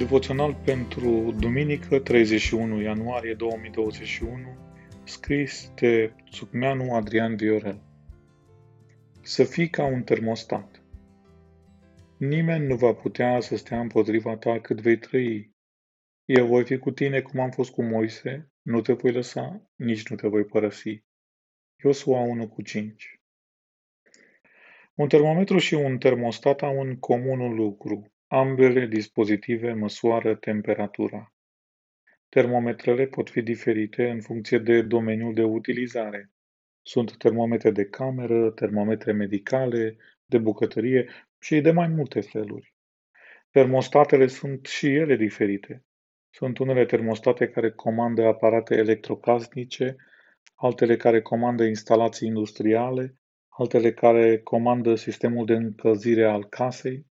Devoțional pentru duminică 31 ianuarie 2021, scris de Țucmeanu Adrian Viorel. Să fii ca un termostat. Nimeni nu va putea să stea împotriva ta cât vei trăi. Eu voi fi cu tine cum am fost cu Moise, nu te voi lăsa, nici nu te voi părăsi. Iosua 1 cu 5 Un termometru și un termostat au în comun un lucru, Ambele dispozitive măsoară temperatura. Termometrele pot fi diferite în funcție de domeniul de utilizare. Sunt termometre de cameră, termometre medicale, de bucătărie și de mai multe feluri. Termostatele sunt și ele diferite. Sunt unele termostate care comandă aparate electrocasnice, altele care comandă instalații industriale, altele care comandă sistemul de încălzire al casei,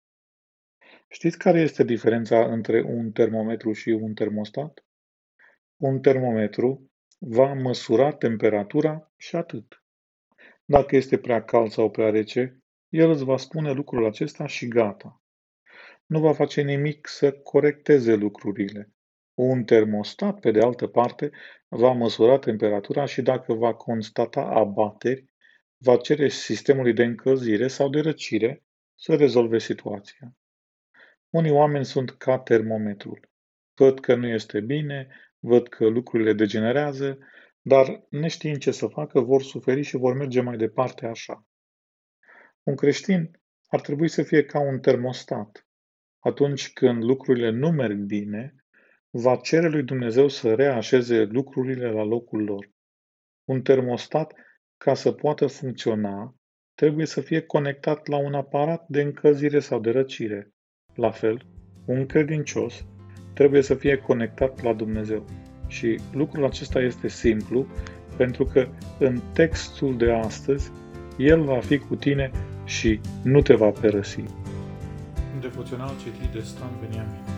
Știți care este diferența între un termometru și un termostat? Un termometru va măsura temperatura și atât. Dacă este prea cald sau prea rece, el îți va spune lucrul acesta și gata. Nu va face nimic să corecteze lucrurile. Un termostat, pe de altă parte, va măsura temperatura și dacă va constata abateri, va cere sistemului de încălzire sau de răcire să rezolve situația. Unii oameni sunt ca termometrul. Văd că nu este bine, văd că lucrurile degenerează, dar neștiind ce să facă, vor suferi și vor merge mai departe așa. Un creștin ar trebui să fie ca un termostat. Atunci când lucrurile nu merg bine, va cere lui Dumnezeu să reașeze lucrurile la locul lor. Un termostat, ca să poată funcționa, trebuie să fie conectat la un aparat de încălzire sau de răcire. La fel, un credincios trebuie să fie conectat la Dumnezeu. Și lucrul acesta este simplu, pentru că în textul de astăzi, El va fi cu tine și nu te va părăsi. Devoțional citit de Stan Beniamin